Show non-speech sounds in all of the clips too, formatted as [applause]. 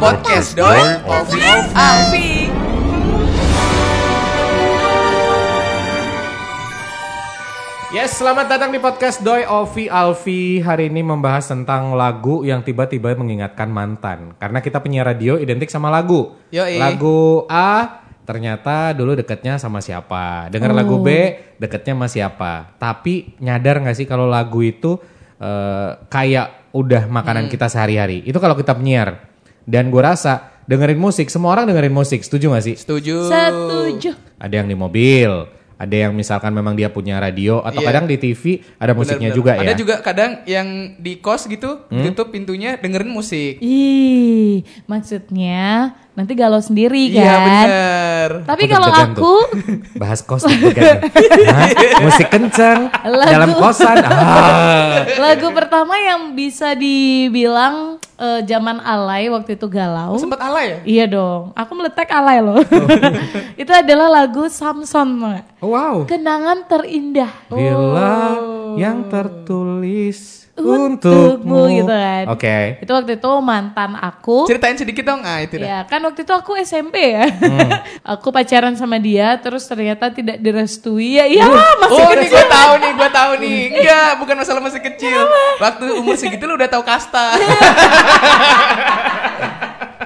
Podcast Doi Ovi Alfi. Yes, selamat datang di podcast Doi Ovi Alfi. Hari ini membahas tentang lagu yang tiba-tiba mengingatkan mantan. Karena kita punya radio identik sama lagu. Yoi. Lagu A ternyata dulu deketnya sama siapa. Dengar lagu B deketnya sama siapa. Tapi nyadar nggak sih kalau lagu itu eh, kayak udah makanan kita sehari-hari. Itu kalau kita penyiar. Dan gue rasa dengerin musik, semua orang dengerin musik. Setuju gak sih? Setuju. Setuju. Ada yang di mobil, ada yang misalkan memang dia punya radio atau Iya. kadang di TV ada musiknya Bener-bener. juga ya. Ada juga kadang yang di kos gitu, tutup pintunya dengerin musik. Ih, maksudnya nanti galau sendiri kan? Iya bener. Tapi Aku kalau aku tuh. bahas kos. Hah? musik kenceng Lagu. dalam kosan. Ah. lagu pertama yang bisa dibilang eh, zaman alay waktu itu galau. Sempat alay ya? Iya dong, aku meletek alay loh. [laughs] itu adalah lagu Samson? Oh, wow. kenangan terindah. Bila yang tertulis Untukmu, untukmu gitu kan. Oke. Itu waktu itu mantan aku. Ceritain sedikit dong, ah itu dah. Ya kan waktu itu aku SMP ya. [laughs] aku pacaran sama dia terus ternyata tidak direstui. Ya iya masih Oh kecil. ini gue tahu nih, gue tahu nih. [laughs] Enggak, bukan masalah masih kecil. Waktu umur segitu lu udah tahu kasta. [laughs]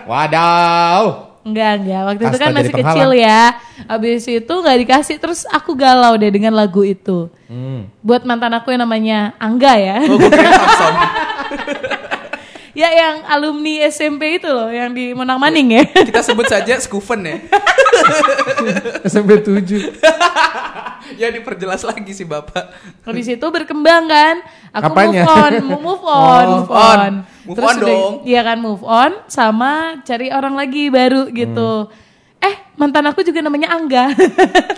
Wadaw. Enggak, enggak. Waktu itu Kasta kan jadi masih penghalang. kecil ya. Habis itu nggak dikasih terus aku galau deh dengan lagu itu. Hmm. Buat mantan aku yang namanya Angga ya. Oh, gue [laughs] ya yang alumni SMP itu loh yang di Menang Maning ya. [laughs] Kita sebut saja Skuven ya. [laughs] SMP 7. ya diperjelas lagi sih Bapak. Habis itu berkembang kan. Aku Apanya? move on, move on, Oh, move move on. on. Move Terus on udah- dong. Iya kan move on sama cari orang lagi baru gitu. Eh, mantan aku juga namanya Angga.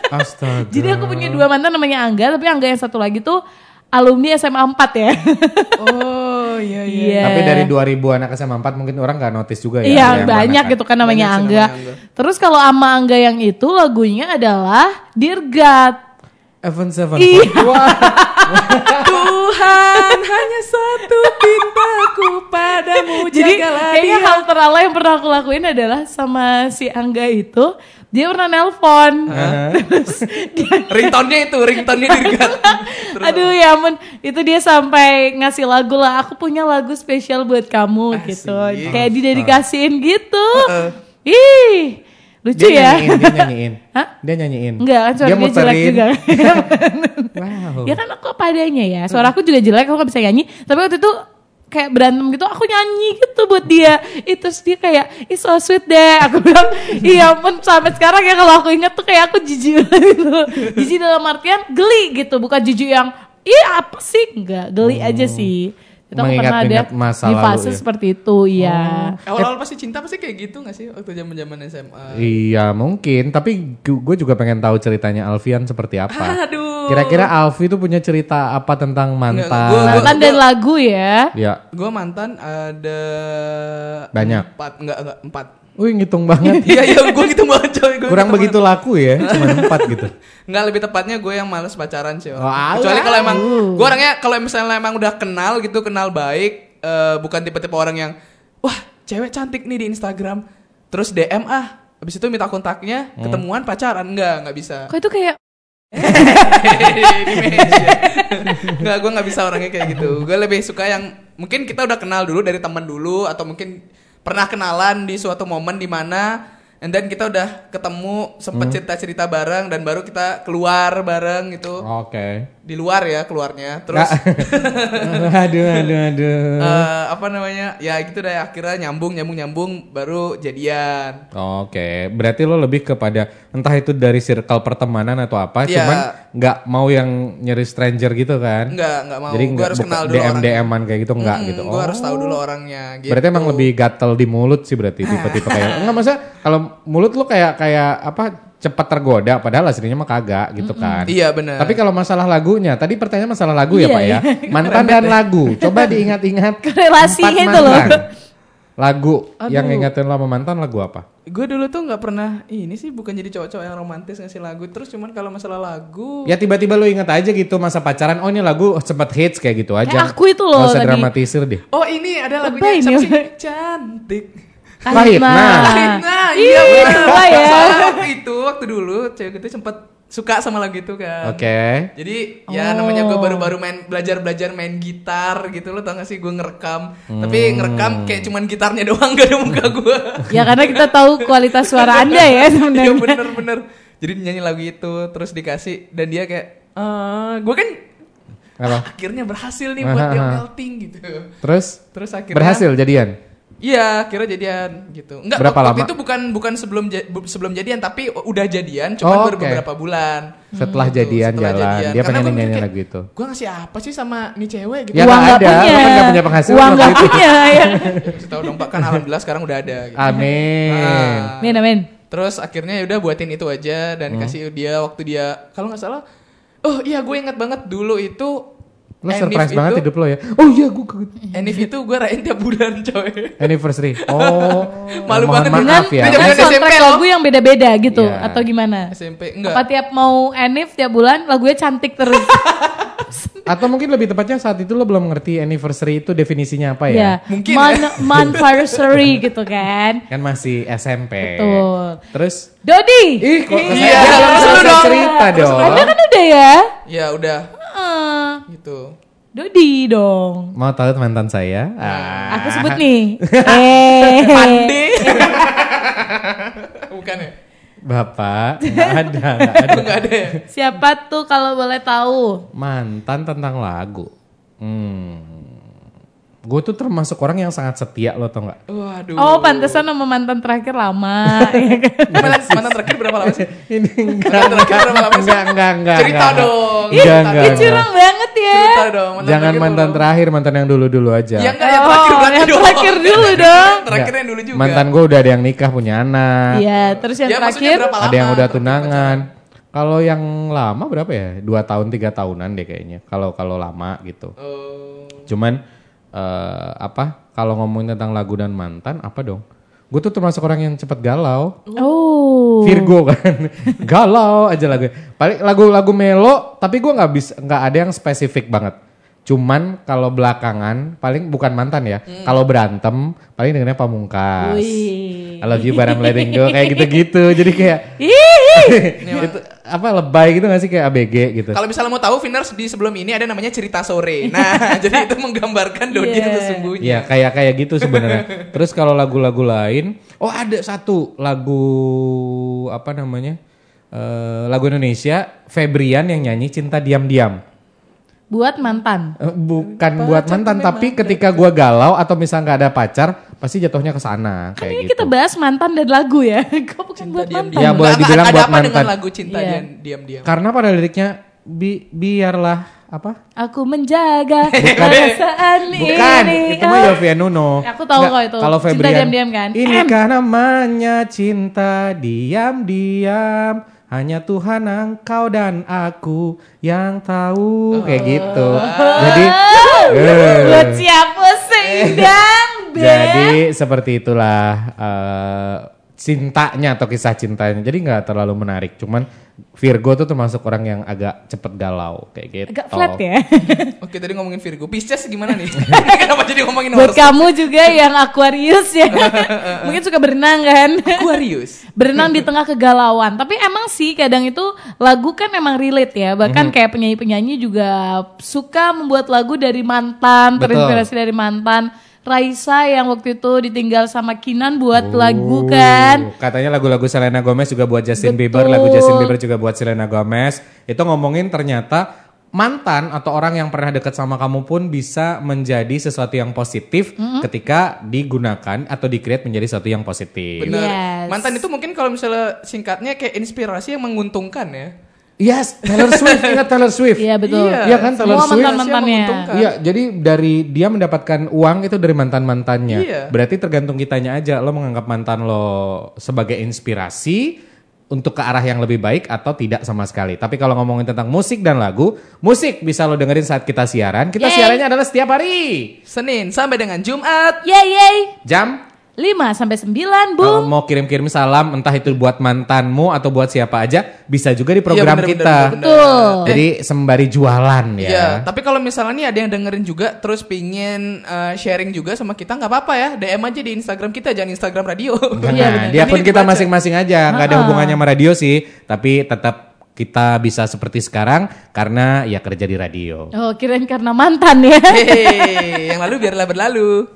Astaga. [laughs] Jadi aku punya dua mantan namanya Angga, tapi Angga yang satu lagi tuh alumni SMA 4 ya. [laughs] Oh iya Iya. Tapi dari 2000 anak SMA 4 mungkin orang nggak notice juga ya. Iya banyak mana gitu kan namanya Banyak sih Angga. namanya Angga. Terus kalau ama Angga yang itu lagunya adalah Dear God. Evan Seven. Iya. [laughs] Tuhan hanya satu pintaku padamu Jadi kayaknya dia. hal teralay yang pernah aku lakuin adalah sama si Angga itu dia pernah nelpon. Terus dia [laughs] ringtone-nya itu, ringtone-nya dirgat. [laughs] Aduh ya ampun, itu dia sampai ngasih lagu lah. Aku punya lagu spesial buat kamu gitu. Kayak didedikasiin gitu. Ih, lucu Dia ya. nyanyiin, dia nyanyiin. [laughs] Hah? Dia nyanyiin. Enggak, kan suara dia, jelek juga. [laughs] Wow. ya kan aku apa adanya ya. Suara aku juga jelek, aku gak bisa nyanyi. Tapi waktu itu kayak berantem gitu, aku nyanyi gitu buat dia. Itu dia kayak, it's so sweet deh. Aku bilang, iya ampun sampai sekarang ya kalau aku inget tuh kayak aku jijik [laughs] gitu. Jijik dalam artian geli gitu, bukan jijik yang, iya apa sih? Enggak, geli aja sih. Itu aku pernah ada masa di lalu fase ya. seperti itu, iya. Awal-awal pasti cinta pasti kayak gitu gak sih waktu zaman-zaman SMA? Iya mungkin, tapi gue juga pengen tahu ceritanya Alfian seperti apa. [laughs] Aduh. Kira-kira Alfi tuh punya cerita apa tentang mantan? gua- Mantan dan lagu ya. Ya, Gue mantan ada Banyak. Empat, enggak enggak empat. wih ngitung banget. [laughs] Iya iya gue gitu banget coy. Gua Kurang gitu begitu laku ya, cuma empat gitu. [laughs] Enggak lebih tepatnya gue yang males pacaran sih. Oh. Kecuali kalau emang gue orangnya kalau misalnya emang udah kenal gitu kenal baik, eh, bukan tipe-tipe orang yang wah cewek cantik nih di Instagram, terus DM ah, habis itu minta kontaknya, Hmm. ketemuan pacaran enggak nggak bisa. Kok itu kayak [laughs] gue nggak bisa orangnya kayak gitu. Gue lebih suka yang mungkin kita udah kenal dulu dari teman dulu atau mungkin pernah kenalan di suatu momen di mana and then kita udah ketemu sempet cerita-cerita bareng dan baru kita keluar bareng gitu. Oke. Di luar ya keluarnya. Terus [laughs] aduh, aduh, aduh. eh, apa namanya? Ya gitu deh akhirnya nyambung nyambung nyambung baru jadian. Oke, berarti lo lebih kepada entah itu dari circle pertemanan atau apa, Iya. cuman nggak mau yang nyari stranger gitu kan? Enggak, enggak mau. Jadi Gua nggak harus kenal dulu DM orangnya. DM-an kayak gitu nggak Hmm, gitu. Gue harus tahu dulu orangnya gitu. Berarti emang lebih gatel di mulut sih berarti [laughs] tipe-tipe kayak enggak maksudnya kalau mulut lo kayak kayak apa cepat tergoda padahal aslinya mah kagak gitu kan. Iya benar. Tapi kalau masalah lagunya, tadi pertanyaan masalah lagu ya Iya, Pak ya. [laughs] Mantan dan lagu. Coba [laughs] diingat-ingat. Relasinya empat itu loh. Lagu yang ingetin lo sama mantan lagu apa? Gue dulu tuh nggak pernah ini sih bukan jadi cowok-cowok yang romantis ngasih lagu terus cuman kalau masalah lagu Ya tiba-tiba lo inget aja gitu masa pacaran, oh ini lagu sempat hits kayak gitu aja. Kayak aku itu loh Nggak usah tadi. dramatisir deh. oh ini ada Apa lagunya ini? siapa sih cantik Pahit, nah. Nah, Ih, iya benar. ya. Soalnya waktu itu, waktu dulu cewek itu sempat suka sama lagu itu kan. Oke. Jadi ya Oh. namanya gue baru-baru main belajar-belajar main gitar gitu lo tau gak sih gue ngerekam tapi Hmm. ngerekam kayak cuman gitarnya [laughs] doang gak ada muka gue Ya karena kita tahu kualitas suara [laughs] Anda ya Iya sebenarnya. bener-bener Jadi nyanyi lagu itu terus dikasih dan dia kayak eh gue kan Apa? [laughs] akhirnya berhasil nih buat dia melting gitu. Terus Terus akhirnya berhasil jadian. Iya, kira jadian gitu. Enggak, Berapa waktu lama? itu bukan bukan sebelum sebelum jadian tapi udah jadian cuma Oh, baru oke. beberapa bulan. Setelah Gitu, jadian setelah jalan, jadian. dia Karena pengen gua nyanyi lagu itu. Gue ngasih apa sih sama nih cewek gitu. Ya Uang nggak ada, punya. kan nggak punya penghasilan Uang nggak punya ya. Kasih tahu dong Pak kan alhamdulillah sekarang udah ada gitu. Amin. Ah. Amin amin. Terus akhirnya ya udah buatin itu aja Hmm. dan kasih dia waktu dia kalau nggak salah Oh iya gue ingat banget dulu itu Lo Enif surprise itu- banget hidup lo ya. Oh iya gue ke- Enif itu gue rayain tiap bulan coy. anniversary. [laughs] Oh. Malu banget Dengan, maaf ya. Dengan SMP lagu yang beda-beda gitu Iya. atau gimana? SMP Apa enggak. tiap mau Enif tiap bulan lagunya cantik terus? [laughs] Atau mungkin lebih tepatnya saat itu lo belum ngerti anniversary itu definisinya apa ya. ya? Mungkin Mon Monversary gitu kan. [laughs] Kan masih SMP. Betul. Terus Dodi. Ih kok Iya, harus lu dong. cerita dong. Anda kan udah ya? Ya udah. Gitu. Dodi dong. Mau tahu mantan saya? Ah. Aku sebut nih. [laughs] Eh. Pande. [laughs] Bukan ya? Bapak, [laughs] nggak ada, nggak ada. Enggak ada ya? Siapa tuh kalau boleh tahu? Mantan tentang lagu. Hmm. Gue tuh termasuk orang yang sangat setia lo tau nggak? Waduh. Oh, pantesan sama mantan terakhir lama. [laughs] ya kan? Mantan, mantan terakhir berapa lama sih? [laughs] Ini enggak, Mantan terakhir berapa lama sih? enggak, enggak, enggak. Cerita enggak. dong. Enggak, enggak, dong. curang banget ya. Cerita dong. Mantan Jangan terakhir mantan dulu. terakhir, mantan yang dulu-dulu aja. Ya enggak yang terakhir Oh, berarti yang dong. terakhir dulu dong. Terakhir Enggak. yang dulu juga. Mantan gue udah ada yang nikah punya anak. Iya, terus yang Ya, terakhir ada yang udah tunangan. Kalau yang lama berapa ya? Dua tahun, tiga tahunan deh kayaknya. Kalau kalau lama gitu. Oh. Cuman eh, apa? Kalau ngomongin tentang lagu dan mantan, apa dong? Gue tuh termasuk orang yang cepet galau. Oh. Virgo kan, [laughs] galau aja lagu. Paling lagu-lagu melo, tapi gue nggak bisa, nggak ada yang spesifik banget. Cuman kalau belakangan, paling bukan mantan ya. Kalau berantem, paling dengernya pamungkas. Wih. I love you but I'm letting go kayak gitu-gitu. Jadi kayak [laughs] itu apa lebay gitu gak sih kayak ABG gitu. Kalau misalnya mau tahu Viners di sebelum ini ada namanya cerita sore. [laughs] Nah, jadi itu menggambarkan Dodi Yeah. itu sesungguhnya. Iya kayak kayak gitu sebenarnya. [laughs] Terus kalau lagu-lagu lain, oh ada satu lagu apa namanya Eh, lagu Indonesia Febrian yang nyanyi Cinta Diam-Diam. Buat mantan. Eh, Bukan buat mantan, tapi ketika gua galau atau misal nggak ada pacar, pasti jatuhnya ke sana Kan kayak ini gitu. kita bahas mantan dan lagu ya. [laughs] Kok bukan buat diam mantan? Ya, boleh dibilang ada buat apa dengan lagu cinta Iya. diam diam-diam. Karena pada liriknya bi- biarlah apa? Aku menjaga [laughs] perasaan Bukan, ini. itu mah Oh. Yovie Nuno. Aku tahu Nggak, kok itu. Kalau Cinta Febrian, diam-diam kan? Ini M. kan namanya cinta diam-diam. Hanya Tuhan engkau dan aku yang tahu kayak gitu. Jadi, [laughs] eh, Buat siapa sindang, Beb? jadi seperti itulah eh, cintanya atau kisah cintanya. Jadi nggak terlalu menarik. Cuman Virgo tuh termasuk orang yang agak cepet galau kayak gitu. Agak flat ya. [laughs] Oke, tadi ngomongin Virgo. Pisces gimana nih? [laughs] Kenapa jadi ngomongin Buat kamu juga yang Aquarius ya. [laughs] Mungkin suka berenang kan. Aquarius. berenang di tengah kegalauan. Tapi emang sih kadang itu lagu kan emang relate ya. Bahkan kayak penyanyi-penyanyi juga suka membuat lagu dari mantan, Betul. terinspirasi dari mantan. Raisa yang waktu itu ditinggal sama Kinan buat Oh. lagu kan. Katanya lagu-lagu Selena Gomez juga buat Justin Betul. Bieber, lagu Justin Bieber juga buat Selena Gomez. Itu ngomongin ternyata mantan atau orang yang pernah dekat sama kamu pun bisa menjadi sesuatu yang positif ketika digunakan atau di-create menjadi sesuatu yang positif. Benar. Yes. Mantan itu mungkin kalau misalnya singkatnya kayak inspirasi yang menguntungkan ya. Yes, Taylor Swift, [laughs] ingat Taylor Swift. Iya betul. Iya. Iya kan Taylor Semua Swift. mantan-mantannya. Iya, jadi dari dia mendapatkan uang itu dari mantan-mantannya. Iya. Berarti tergantung kitanya aja lo menganggap mantan lo sebagai inspirasi untuk ke arah yang lebih baik atau tidak sama sekali. Tapi kalau ngomongin tentang musik dan lagu, musik bisa lo dengerin saat kita siaran. Kita Yeay. siarannya adalah setiap hari. Senin sampai dengan Jumat. Yeay yeay. Jam 5 sampai 9, Bu. Kalau mau kirim-kirim salam entah itu buat mantanmu atau buat siapa aja bisa juga di program Iya, bener, kita. bener, bener, Betul. Jadi sembari jualan ya. Iya, tapi kalau misalnya nih ada yang dengerin juga terus pingin eh, sharing juga sama kita nggak apa-apa ya, DM aja di Instagram kita jangan Instagram radio. Nah, Iya, bener. dia Nanti pun kita masing-masing aja, nggak ada hubungannya sama radio sih, tapi tetap kita bisa seperti sekarang karena ya kerja di radio. Oh, kirain karena mantan ya. Hehehe, yang lalu biarlah berlalu.